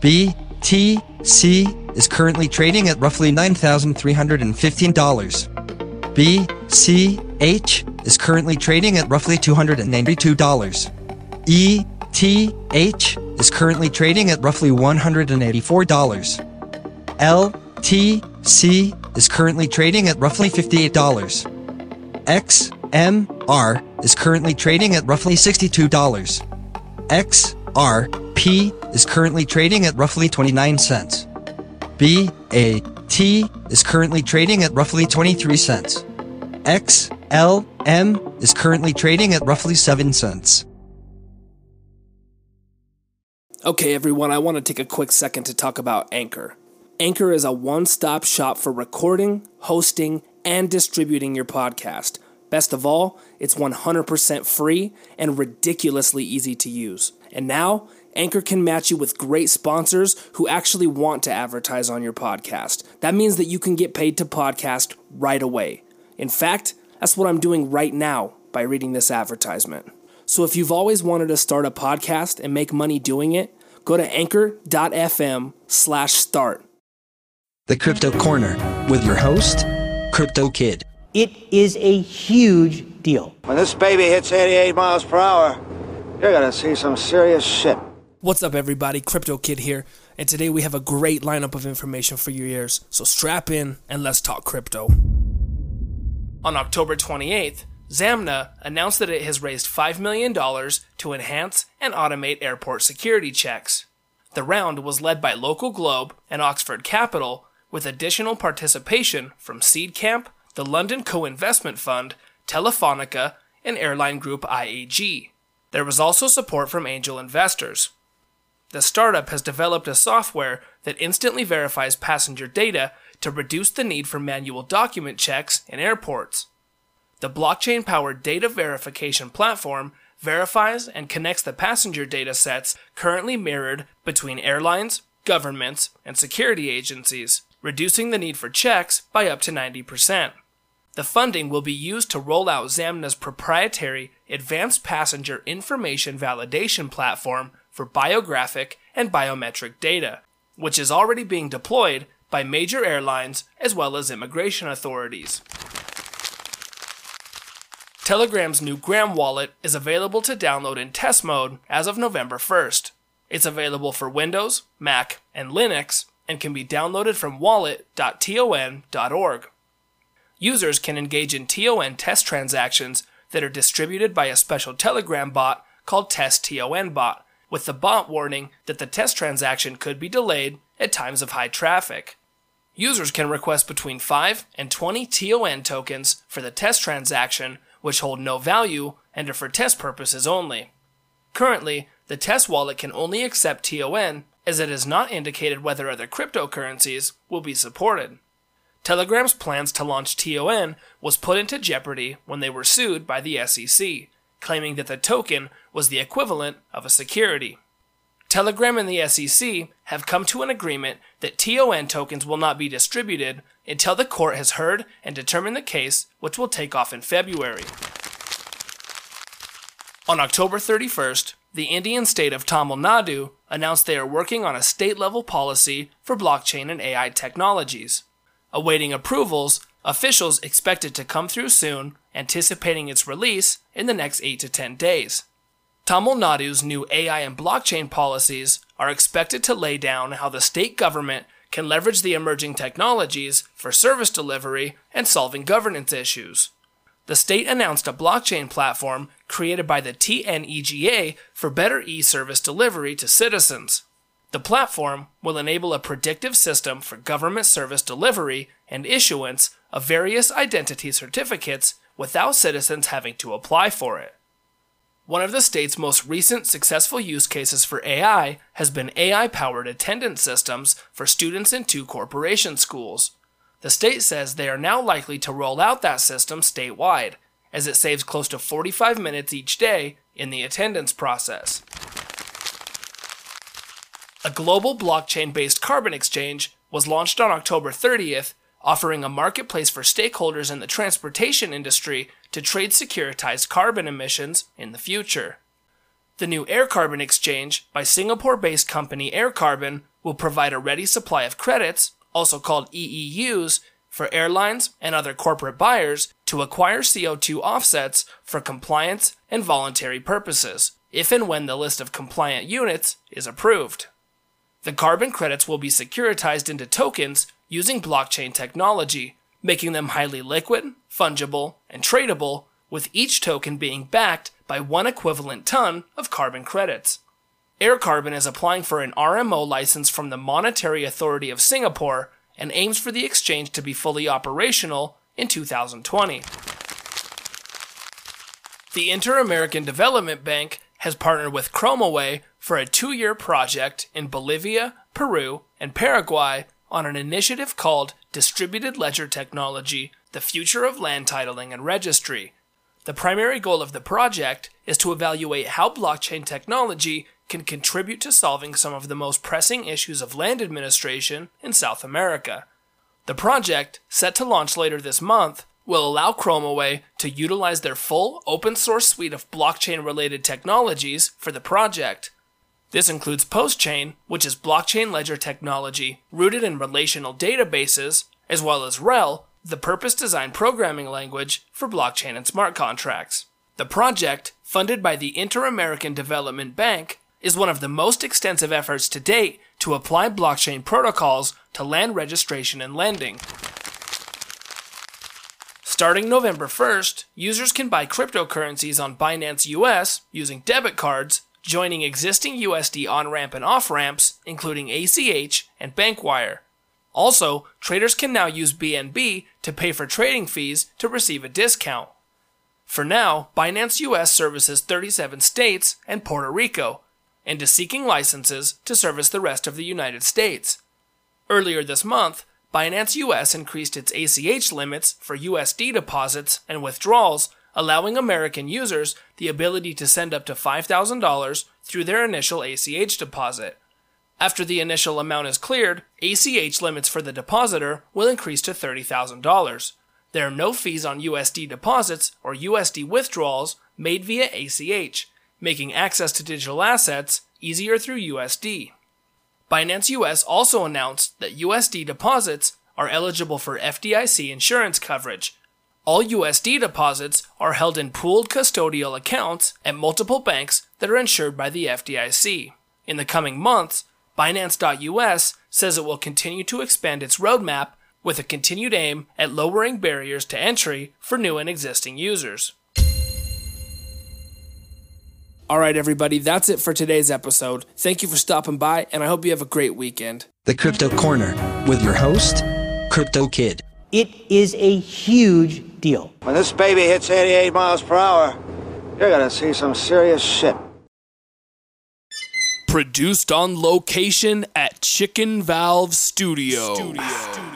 BTC is currently trading at roughly $9,315. BCH is currently trading at roughly $292. ETH is currently trading at roughly $184. LTC is currently trading at roughly $58. XMR is currently trading at roughly $62. XRP is currently trading at roughly 29 cents. BAT is currently trading at roughly 23 cents. XLM is currently trading at roughly 7 cents. Okay, everyone, I want to take a quick second to talk about Anchor. Anchor is a one stop shop for recording, hosting, and distributing your podcast. Best of all, it's 100% free and ridiculously easy to use. And now, Anchor can match you with great sponsors who actually want to advertise on your podcast. That means that you can get paid to podcast right away. In fact, that's what I'm doing right now by reading this advertisement. So if you've always wanted to start a podcast and make money doing it, go to anchor.fm slash start. The Crypto Corner with your host, Crypto Kid. It is a huge deal. When this baby hits 88 miles per hour, you're gonna see some serious shit. What's up, everybody? Crypto Kid here, and today we have a great lineup of information for your ears. So strap in and let's talk crypto. On October 28th, Zamna announced that it has raised $5 million to enhance and automate airport security checks. The round was led by Local Globe and Oxford Capital, with additional participation from Seedcamp, the London Co Investment Fund, Telefonica, and airline group IAG. There was also support from angel investors. The startup has developed a software that instantly verifies passenger data to reduce the need for manual document checks in airports. The blockchain powered data verification platform verifies and connects the passenger data sets currently mirrored between airlines, governments, and security agencies, reducing the need for checks by up to 90%. The funding will be used to roll out Zamna's proprietary Advanced Passenger Information Validation platform for biographic and biometric data, which is already being deployed by major airlines as well as immigration authorities. Telegram's new Gram wallet is available to download in test mode as of November 1st. It's available for Windows, Mac, and Linux and can be downloaded from wallet.ton.org. Users can engage in TON test transactions that are distributed by a special Telegram bot called Test TON Bot, with the bot warning that the test transaction could be delayed at times of high traffic. Users can request between 5 and 20 TON tokens for the test transaction which hold no value and are for test purposes only. Currently, the test wallet can only accept TON as it has not indicated whether other cryptocurrencies will be supported. Telegram's plans to launch TON was put into jeopardy when they were sued by the SEC, claiming that the token was the equivalent of a security. Telegram and the SEC have come to an agreement that TON tokens will not be distributed until the court has heard and determined the case, which will take off in February. On October 31st, the Indian state of Tamil Nadu announced they are working on a state level policy for blockchain and AI technologies. Awaiting approvals, officials expect it to come through soon, anticipating its release in the next 8 to 10 days. Tamil Nadu's new AI and blockchain policies are expected to lay down how the state government can leverage the emerging technologies for service delivery and solving governance issues. The state announced a blockchain platform created by the TNEGA for better e service delivery to citizens. The platform will enable a predictive system for government service delivery and issuance of various identity certificates without citizens having to apply for it. One of the state's most recent successful use cases for AI has been AI powered attendance systems for students in two corporation schools. The state says they are now likely to roll out that system statewide, as it saves close to 45 minutes each day in the attendance process. A global blockchain based carbon exchange was launched on October 30th, offering a marketplace for stakeholders in the transportation industry to trade securitized carbon emissions in the future. The new Air Carbon exchange by Singapore based company Air Carbon will provide a ready supply of credits, also called EEUs, for airlines and other corporate buyers to acquire CO2 offsets for compliance and voluntary purposes, if and when the list of compliant units is approved. The carbon credits will be securitized into tokens using blockchain technology, making them highly liquid, fungible, and tradable, with each token being backed by one equivalent ton of carbon credits. Air Carbon is applying for an RMO license from the Monetary Authority of Singapore and aims for the exchange to be fully operational in 2020. The Inter American Development Bank has partnered with ChromaWay for a two year project in Bolivia, Peru, and Paraguay on an initiative called Distributed Ledger Technology The Future of Land Titling and Registry. The primary goal of the project is to evaluate how blockchain technology can contribute to solving some of the most pressing issues of land administration in South America. The project, set to launch later this month, will allow ChromaWay to utilize their full open source suite of blockchain related technologies for the project. This includes PostChain, which is blockchain ledger technology rooted in relational databases, as well as Rell, the purpose designed programming language for blockchain and smart contracts. The project, funded by the Inter American Development Bank, is one of the most extensive efforts to date to apply blockchain protocols to land registration and lending. Starting November 1st, users can buy cryptocurrencies on Binance US using debit cards, joining existing USD on ramp and off ramps, including ACH and Bankwire. Also, traders can now use BNB to pay for trading fees to receive a discount. For now, Binance US services 37 states and Puerto Rico, and is seeking licenses to service the rest of the United States. Earlier this month, Binance US increased its ACH limits for USD deposits and withdrawals, allowing American users the ability to send up to $5,000 through their initial ACH deposit. After the initial amount is cleared, ACH limits for the depositor will increase to $30,000. There are no fees on USD deposits or USD withdrawals made via ACH, making access to digital assets easier through USD. Binance US also announced that USD deposits are eligible for FDIC insurance coverage. All USD deposits are held in pooled custodial accounts at multiple banks that are insured by the FDIC. In the coming months, Binance.us says it will continue to expand its roadmap with a continued aim at lowering barriers to entry for new and existing users. All right, everybody, that's it for today's episode. Thank you for stopping by, and I hope you have a great weekend. The Crypto Corner with your host, Crypto Kid. It is a huge deal. When this baby hits 88 miles per hour, you're gonna see some serious shit. Produced on location at Chicken Valve Studio. Studio.